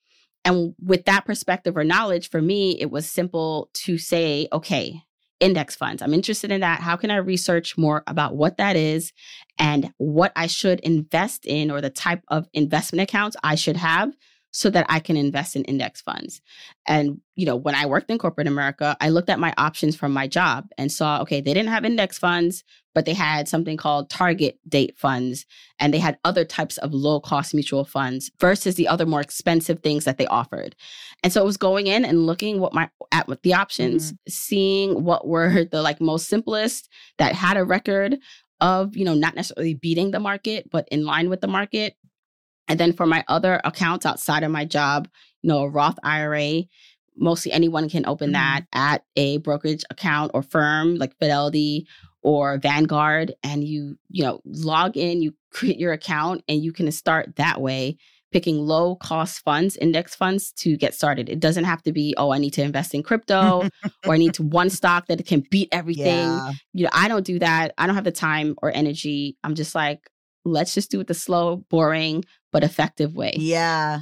And with that perspective or knowledge, for me, it was simple to say, okay, index funds. I'm interested in that. How can I research more about what that is and what I should invest in or the type of investment accounts I should have so that I can invest in index funds. And, you know, when I worked in corporate America, I looked at my options from my job and saw, okay, they didn't have index funds, but they had something called target date funds and they had other types of low cost mutual funds versus the other more expensive things that they offered. And so it was going in and looking what my at what the options, mm-hmm. seeing what were the like most simplest that had a record of, you know, not necessarily beating the market, but in line with the market and then for my other accounts outside of my job, you know, a Roth IRA, mostly anyone can open mm-hmm. that at a brokerage account or firm like Fidelity or Vanguard and you, you know, log in, you create your account and you can start that way picking low cost funds, index funds to get started. It doesn't have to be, oh, I need to invest in crypto or I need to one (laughs) stock that can beat everything. Yeah. You know, I don't do that. I don't have the time or energy. I'm just like, let's just do it the slow, boring, but effective way. Yeah.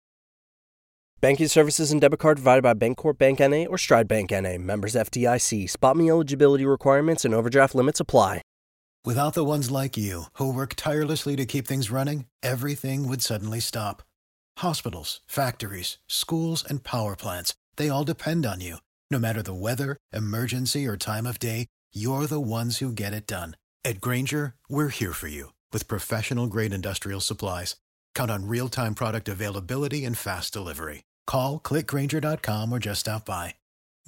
Banking services and debit card provided by Bancorp Bank NA or Stride Bank NA. Members FDIC. SpotMe eligibility requirements and overdraft limits apply. Without the ones like you, who work tirelessly to keep things running, everything would suddenly stop. Hospitals, factories, schools, and power plants, they all depend on you. No matter the weather, emergency, or time of day, you're the ones who get it done. At Grainger, we're here for you with professional grade industrial supplies. Count on real time product availability and fast delivery. Call clickgrainger.com or just stop by.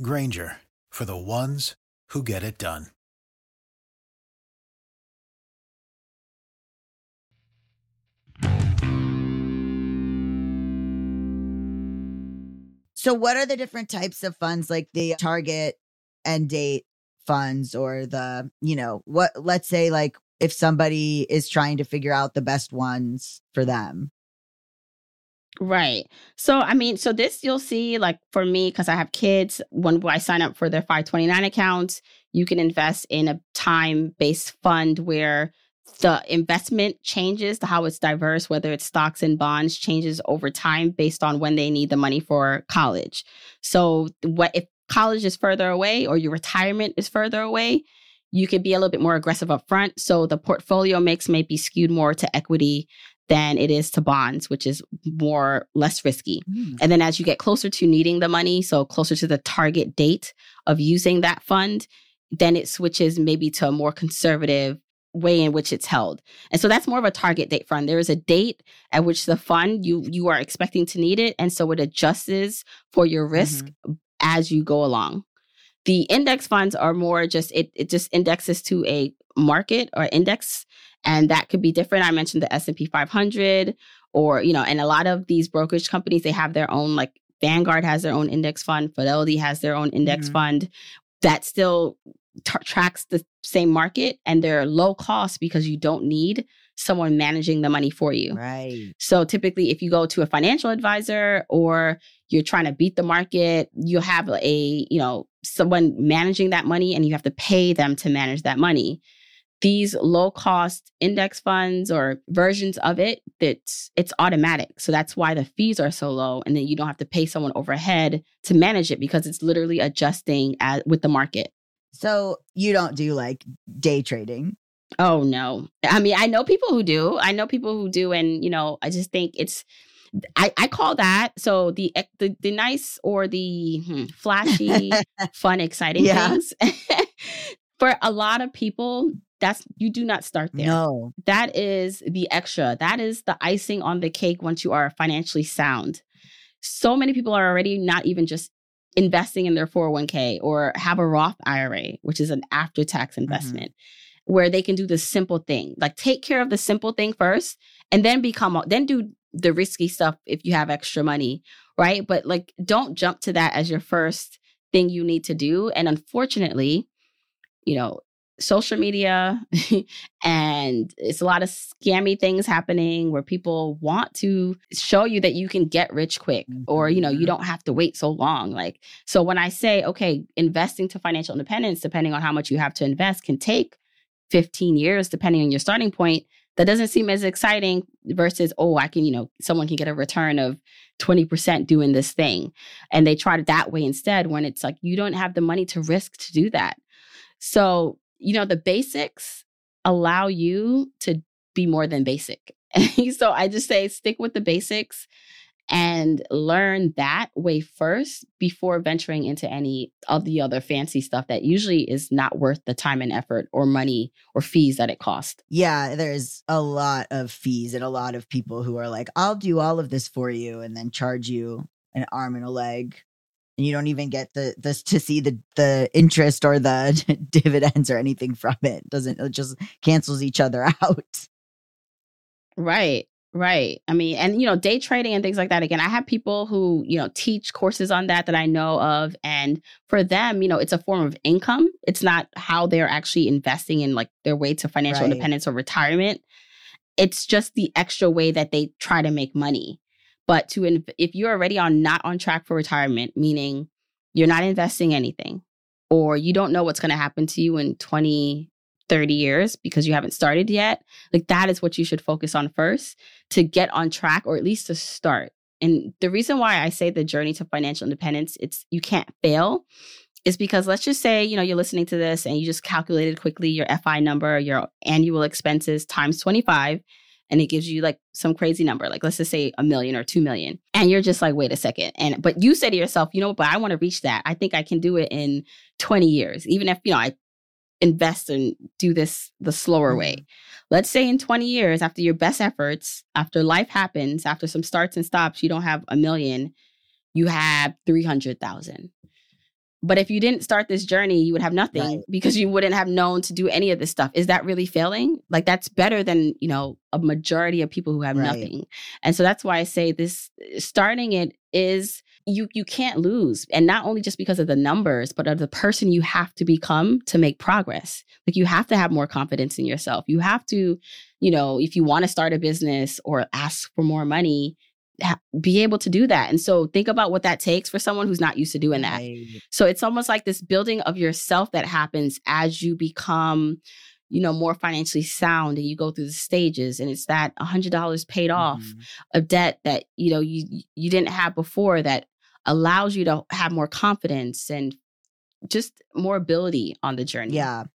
Grainger for the ones who get it done. So, what are the different types of funds, like the target and date funds, or the, you know, what, let's say, like if somebody is trying to figure out the best ones for them? Right. So, I mean, so this you'll see, like for me, because I have kids, when I sign up for their 529 accounts, you can invest in a time based fund where the investment changes to how it's diverse, whether it's stocks and bonds, changes over time based on when they need the money for college. So, what if college is further away or your retirement is further away? You can be a little bit more aggressive up front. So the portfolio mix may be skewed more to equity than it is to bonds, which is more less risky. Mm. And then as you get closer to needing the money, so closer to the target date of using that fund, then it switches maybe to a more conservative way in which it's held. And so that's more of a target date fund. There is a date at which the fund you you are expecting to need it and so it adjusts for your risk mm-hmm. as you go along. The index funds are more just it it just indexes to a market or index and that could be different. I mentioned the S&P 500 or, you know, and a lot of these brokerage companies, they have their own, like Vanguard has their own index fund, Fidelity has their own index mm-hmm. fund that still t- tracks the same market and they're low cost because you don't need someone managing the money for you. Right. So typically if you go to a financial advisor or you're trying to beat the market, you have a, you know, someone managing that money and you have to pay them to manage that money. These low cost index funds or versions of it that's it's automatic. So that's why the fees are so low and then you don't have to pay someone overhead to manage it because it's literally adjusting at, with the market. So you don't do like day trading? Oh no. I mean i know people who do. I know people who do and you know i just think it's I, I call that so the the, the nice or the hmm, flashy, (laughs) fun, exciting things. (laughs) For a lot of people, that's you do not start there. No. That is the extra. That is the icing on the cake once you are financially sound. So many people are already not even just investing in their 401k or have a Roth IRA, which is an after tax mm-hmm. investment. Mm-hmm. Where they can do the simple thing, like take care of the simple thing first, and then become, then do the risky stuff if you have extra money, right? But like, don't jump to that as your first thing you need to do. And unfortunately, you know, social media (laughs) and it's a lot of scammy things happening where people want to show you that you can get rich quick or you know you mm-hmm. don't have to wait so long like so when i say okay investing to financial independence depending on how much you have to invest can take 15 years depending on your starting point that doesn't seem as exciting versus oh i can you know someone can get a return of 20% doing this thing and they tried it that way instead when it's like you don't have the money to risk to do that so you know, the basics allow you to be more than basic. (laughs) so I just say stick with the basics and learn that way first before venturing into any of the other fancy stuff that usually is not worth the time and effort or money or fees that it costs. Yeah, there's a lot of fees and a lot of people who are like, I'll do all of this for you and then charge you an arm and a leg. And you don't even get the this to see the the interest or the (laughs) dividends or anything from it. Doesn't it just cancels each other (laughs) out. Right. Right. I mean, and you know, day trading and things like that. Again, I have people who, you know, teach courses on that that I know of. And for them, you know, it's a form of income. It's not how they're actually investing in like their way to financial Right. independence or retirement. It's just the extra way that they try to make money. But to, in- if you're already on not on track for retirement, meaning you're not investing anything or you don't know what's going to happen to you in 20, 30 years because you haven't started yet, like that is what you should focus on first to get on track or at least to start. And the reason why I say the journey to financial independence, it's you can't fail is because let's just say, you know, you're listening to this and you just calculated quickly your FI number, your annual expenses times 25 and it gives you like some crazy number like let's just say a million or 2 million and you're just like wait a second and but you say to yourself you know but I want to reach that I think I can do it in 20 years even if you know I invest and do this the slower way. Mm-hmm. Let's say in 20 years after your best efforts after life happens after some starts and stops you don't have a million you have 300,000 but if you didn't start this journey you would have nothing Right. because you wouldn't have known to do any of this stuff. Is that really failing? Like that's better than you know a majority of people who have Right. nothing. And so that's why i say this starting it is you you can't lose and not only just because of the numbers but of the person you have to become to make progress like you have to have more confidence in yourself you have to you know if you want to start a business or ask for more money ha- be able to do that and so think about what that takes for someone who's not used to doing that Right. so it's almost like this building of yourself that happens as you become, you know, more financially sound and you go through the stages. And it's that $100 paid off Mhm. of debt that, you know, you you didn't have before that allows you to have more confidence and just more ability on the journey. Yeah.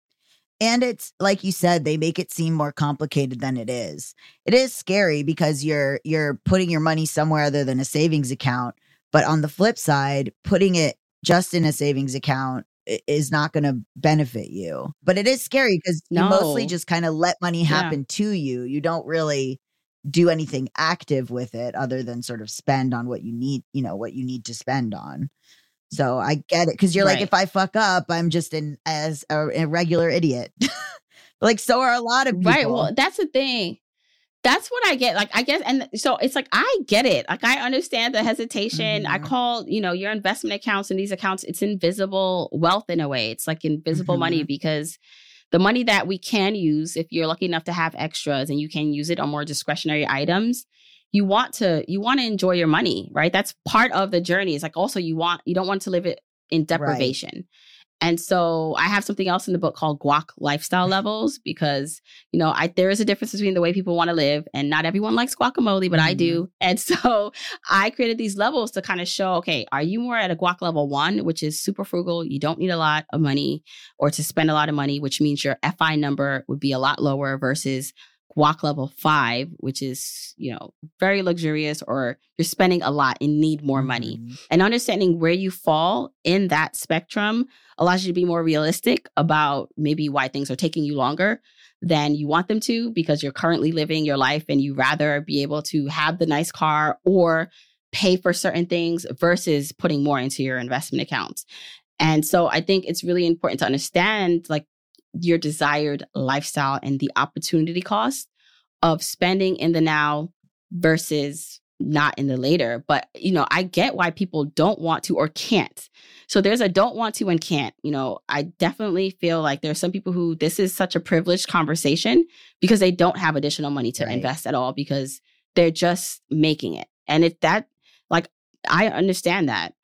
And it's like you said, they make it seem more complicated than it is. It is scary because you're you're putting your money somewhere other than a savings account. But on the flip side, putting it just in a savings account is not going to benefit you. But it is scary because you mostly just kind of let money Yeah. happen to you. You don't really do anything active with it other than sort of spend on what you need, you know, what you need to spend on. So I get it because you're like, if I fuck up, I'm just an as a, a regular idiot. (laughs) like so are a lot of people. Right. Well, that's the thing. That's what I get. Like, I guess, and so it's like I get it. Like, I understand the hesitation. I Mhm. call, you know, your investment accounts and these accounts, it's invisible wealth in a way. It's like invisible money because the money that we can use, if you're lucky enough to have extras and you can use it on more discretionary items, you want to you want to enjoy your money, right? That's part of the journey. It's like also you want you don't want to live it in deprivation. And so I have something else in the book called guac lifestyle levels because, you know, I there is a difference between the way people want to live and not everyone likes guacamole, but I mm-hmm. do. (laughs) And so I created these levels to kind of show, okay, are you more at a guac level 1, which is super frugal, you don't need a lot of money or to spend a lot of money, which means your FI number would be a lot lower versus guac level 5, which is, you know, very luxurious or you're spending a lot and need more money Mhm. and understanding where you fall in that spectrum allows you to be more realistic about maybe why things are taking you longer than you want them to because you're currently living your life and you rather be able to have the nice car or pay for certain things versus putting more into your investment accounts. And so I think it's really important to understand like your desired lifestyle and the opportunity cost of spending in the now versus not in the later. But, you know, I get why people don't want to or can't. So there's a don't want to and can't. You know, I definitely feel like there are some people who this is such a privileged conversation because they don't have additional money to Right. invest at all because they're just making it. And if that like I understand that.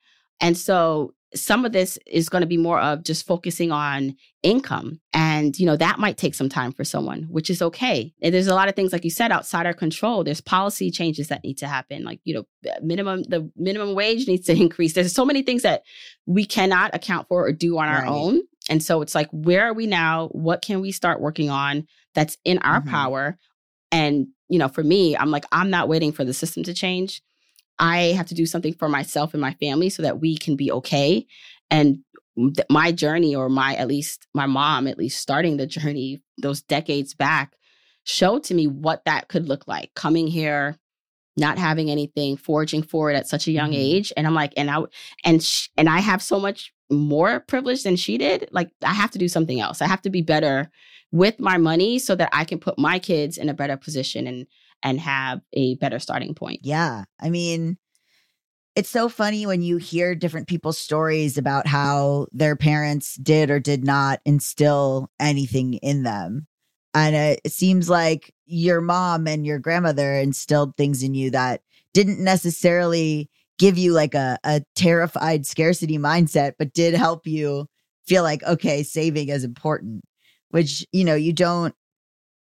And so some of this is going to be more of just focusing on income. And, you know, that might take some time for someone, which is okay. And there's a lot of things, like you said, outside our control. There's policy changes that need to happen. Like, you know, minimum, the minimum wage needs to (laughs) increase. There's so many things that we cannot account for or do on our own. And so it's like, where are we now? What can we start working on that's in our Mhm. power? And, you know, for me, I'm like, I'm not waiting for the system to change. I have to do something for myself and my family so that we can be okay. And th- my journey, or my at least my mom, at least starting the journey those decades back, showed to me what that could look like coming here not having anything forging forward at such a young Mhm. age and i'm like and i and sh- and i have so much more privilege than she did like i have to do something else i have to be better with my money so that i can put my kids in a better position and and have a better starting point Yeah. I mean, it's so funny when you hear different people's stories about how their parents did or did not instill anything in them. And it, seems like your mom and your grandmother instilled things in you that didn't necessarily give you like a, a terrified scarcity mindset, but did help you feel like, okay, saving is important, which, you know, you don't,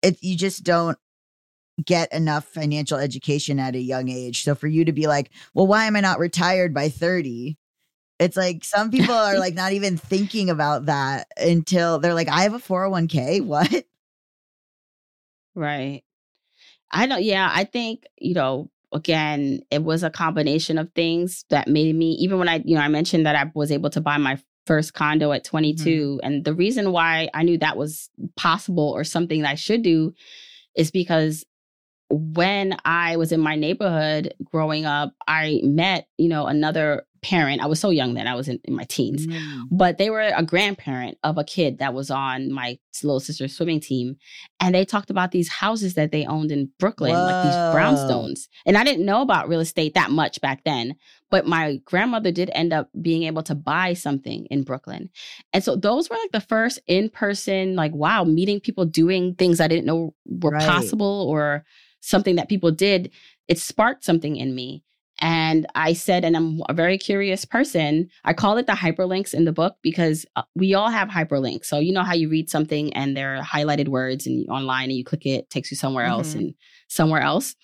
it, you just don't get enough financial education at a young age. So for you to be like, well, why am I not retired by 30? It's like some people are (laughs) like not even thinking about that until they're like, I have a 401k. What? Right. I don't, yeah, I think, you know, again, it was a combination of things that made me, even when I, you know, I mentioned that I was able to buy my first condo at mm-hmm. 22. And the reason why I knew that was possible or something that I should do is because when I was in my neighborhood growing up, I met, you know, another parent. I was so young then, I was in, in my teens mm. but they were a grandparent of a kid that was on my little sister's swimming team and they talked about these houses that they owned in brooklyn like these brownstones and i didn't know about real estate that much back then but my grandmother did end up being able to buy something in brooklyn and so those were like the first in-person like wow meeting people doing things i didn't know were Right. possible or something that people did it sparked something in me and I said, and I'm a very curious person. I call it the hyperlinks in the book because uh, we all have hyperlinks. So you know how you read something and there are highlighted words and online and you click it, it takes you somewhere else Mhm. and somewhere else.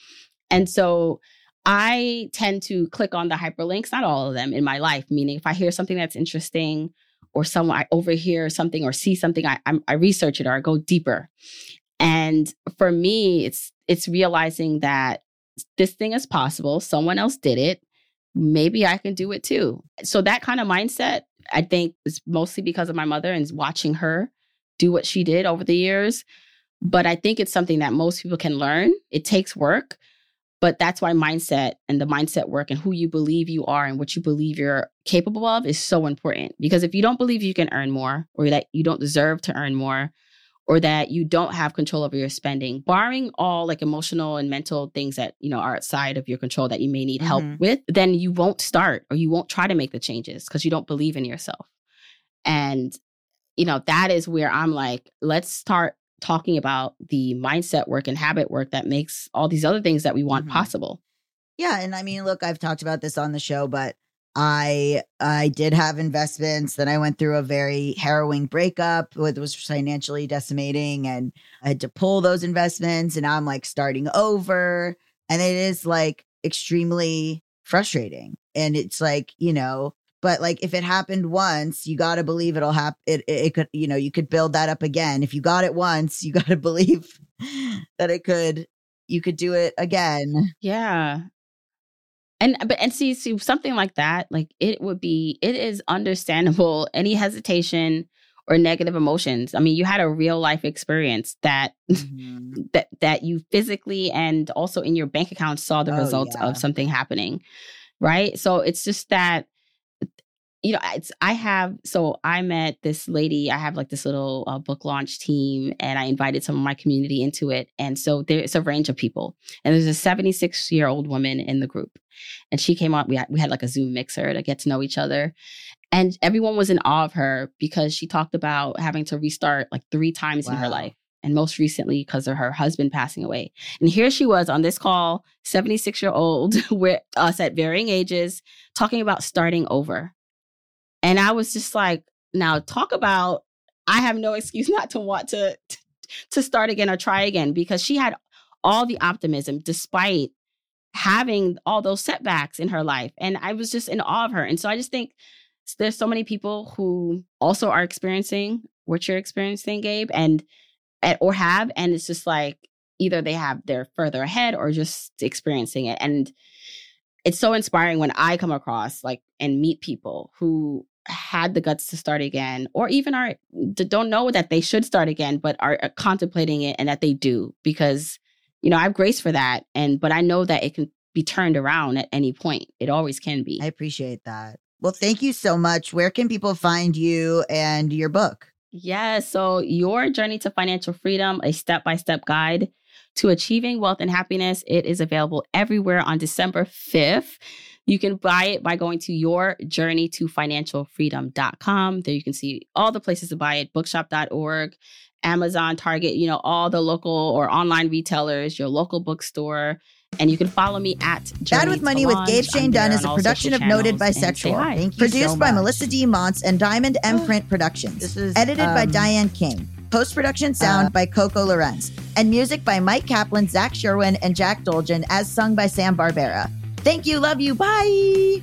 And so I tend to click on the hyperlinks, not all of them in my life, meaning if I hear something that's interesting or someone I overhear something or see something, I, I research it or I go deeper. And for me, it's it's realizing that this thing is possible. Someone else did it. Maybe I can do it too. So that kind of mindset, I think, is mostly because of my mother and watching her do what she did over the years. But I think it's something that most people can learn. It takes work, but that's why mindset and the mindset work and who you believe you are and what you believe you're capable of is so important. Because if you don't believe you can earn more or that you don't deserve to earn more, or that you don't have control over your spending, barring all like emotional and mental things that, you know, are outside of your control that you may need help Mhm. with, then you won't start or you won't try to make the changes because you don't believe in yourself. And, you know, that is where I'm like, let's start talking about the mindset work and habit work that makes all these other things that we want Mhm. possible. Yeah, and I mean, look, I've talked about this on the show, but I I did have investments. Then I went through a very harrowing breakup, it was financially decimating, and I had to pull those investments. And now I'm like starting over, and it is like extremely frustrating. And it's like you know, but like if it happened once, you got to believe it'll happen. It, it it could you know you could build that up again. If you got it once, you (laughs) got to believe that it could you could do it again. Yeah. And but and see, see something like that, like it would be it is understandable any hesitation or negative emotions. I mean, you had a real life experience that Mhm. (laughs) that that you physically and also in your bank account saw the Oh, results yeah. of something happening. Right? So it's just that you know, it's I have so I met this lady. I have like this little uh, book launch team, and I invited some of my community into it. And so there's a range of people, and there's a 76 year old woman in the group, and she came on. We had, we had like a Zoom mixer to get to know each other, and everyone was in awe of her because she talked about having to restart like three times in her life. And most recently, because of her husband passing away. And here she was on this call, 76 year old, (laughs) with us at varying ages, talking about starting over. And I was just like, now talk about I have no (laughs) excuse not to want to to start again or try again because she had all the optimism despite having all those setbacks in her life. And I was just in awe of her. And so I just think there's so many people who also are experiencing what you're experiencing, Gabe, and and- or have, and it's just like either they have they're further ahead or just experiencing it. And it's so inspiring when I come across like and meet people who had the guts to start again or even are don't know that they should start again but are uh, contemplating it and that they do because you know I have grace for that and but I know that it can be turned around at any point it always can be I appreciate that. Well, thank you so much. Where can people find you and your book? Yeah, so your journey to financial freedom, a step-by-step guide to achieving wealth and happiness, it is available everywhere on December 5th. You can buy it by going to your journey to financialfreedom.com. There you can see all the places to buy it, bookshop.org, Amazon, Target, you know, all the local or online retailers, your local bookstore. And you can follow me at Bad with Money with Gabe Shane Dunn is a production of Noted channels, and say Bisexual. Thank you Produced so by. Melisa D. Monts and Diamond MPrint Productions. This is, edited by um, Diane Kang. Post production sound uh, by Coco Llorens. And music by Mike Kaplan, Zach Sherwin, and Jack Dolgen, as sung by Sam Barbera. Thank you. Love you. Bye.